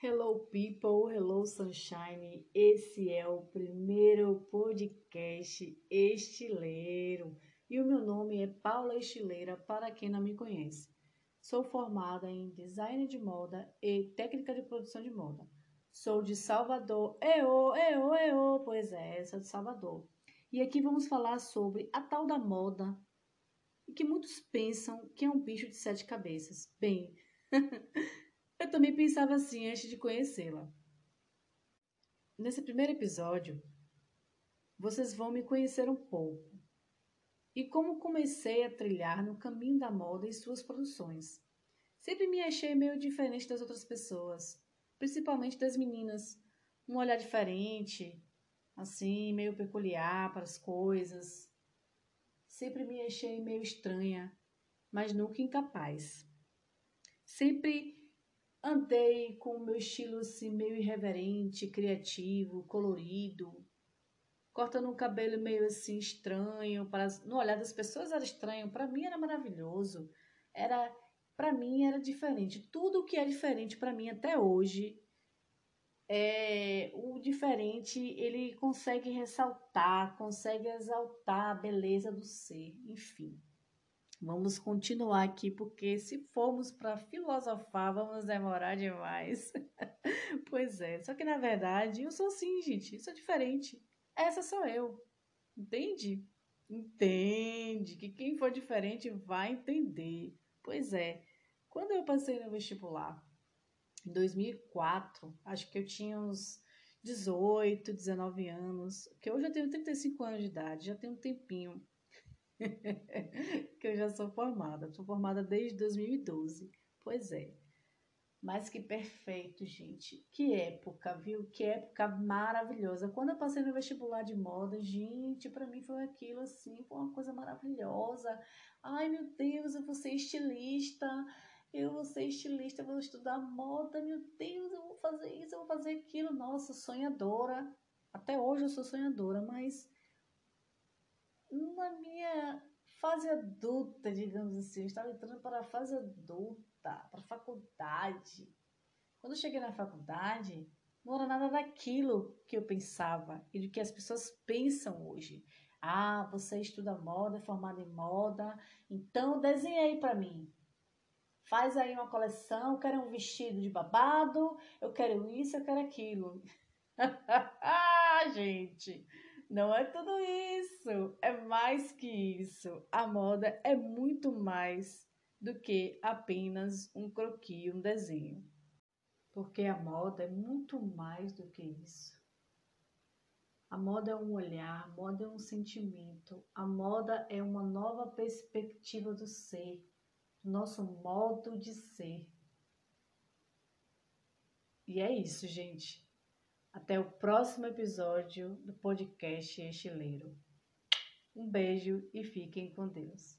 Hello people, hello sunshine. Esse é o primeiro podcast estileiro e o meu nome é Paula Estileira, para quem não me conhece. Sou formada em design de moda e técnica de produção de moda. Sou de Salvador. Eô, eô, eô, pois é, sou de Salvador. E aqui vamos falar sobre a tal da moda que muitos pensam que é um bicho de sete cabeças. Bem, Eu também pensava assim antes de conhecê-la. Nesse primeiro episódio, vocês vão me conhecer um pouco e como comecei a trilhar no caminho da moda e suas produções. Sempre me achei meio diferente das outras pessoas, principalmente das meninas. Um olhar diferente, assim, meio peculiar para as coisas. Sempre me achei meio estranha, mas nunca incapaz. Sempre Andei com o meu estilo assim, meio irreverente, criativo, colorido, cortando um cabelo meio assim estranho, para no olhar das pessoas era estranho, para mim era maravilhoso. Era para mim era diferente. Tudo que é diferente para mim até hoje é o diferente, ele consegue ressaltar, consegue exaltar a beleza do ser, enfim. Vamos continuar aqui, porque se formos para filosofar, vamos demorar demais. pois é, só que na verdade eu sou assim, gente, eu sou diferente. Essa sou eu. Entende? Entende que quem for diferente vai entender. Pois é, quando eu passei no vestibular, em 2004, acho que eu tinha uns 18, 19 anos, que hoje eu tenho 35 anos de idade, já tenho um tempinho. Que eu já sou formada. Sou formada desde 2012. Pois é. Mas que perfeito, gente. Que época, viu? Que época maravilhosa. Quando eu passei no vestibular de moda, gente, para mim foi aquilo assim, foi uma coisa maravilhosa. Ai, meu Deus, eu vou ser estilista. Eu vou ser estilista, eu vou estudar moda. Meu Deus, eu vou fazer isso, eu vou fazer aquilo. Nossa, sonhadora. Até hoje eu sou sonhadora, mas na minha fase adulta, digamos assim, eu estava entrando para a fase adulta, para a faculdade. Quando eu cheguei na faculdade, não era nada daquilo que eu pensava e do que as pessoas pensam hoje. Ah, você estuda moda, é formada em moda, então desenha aí para mim. Faz aí uma coleção, eu quero um vestido de babado, eu quero isso, eu quero aquilo. ah, gente, não é tudo isso, é mais que isso. A moda é muito mais do que apenas um croquis, um desenho. Porque a moda é muito mais do que isso. A moda é um olhar, a moda é um sentimento, a moda é uma nova perspectiva do ser, do nosso modo de ser. E é isso, gente. Até o próximo episódio do podcast Estileiro. Um beijo e fiquem com Deus.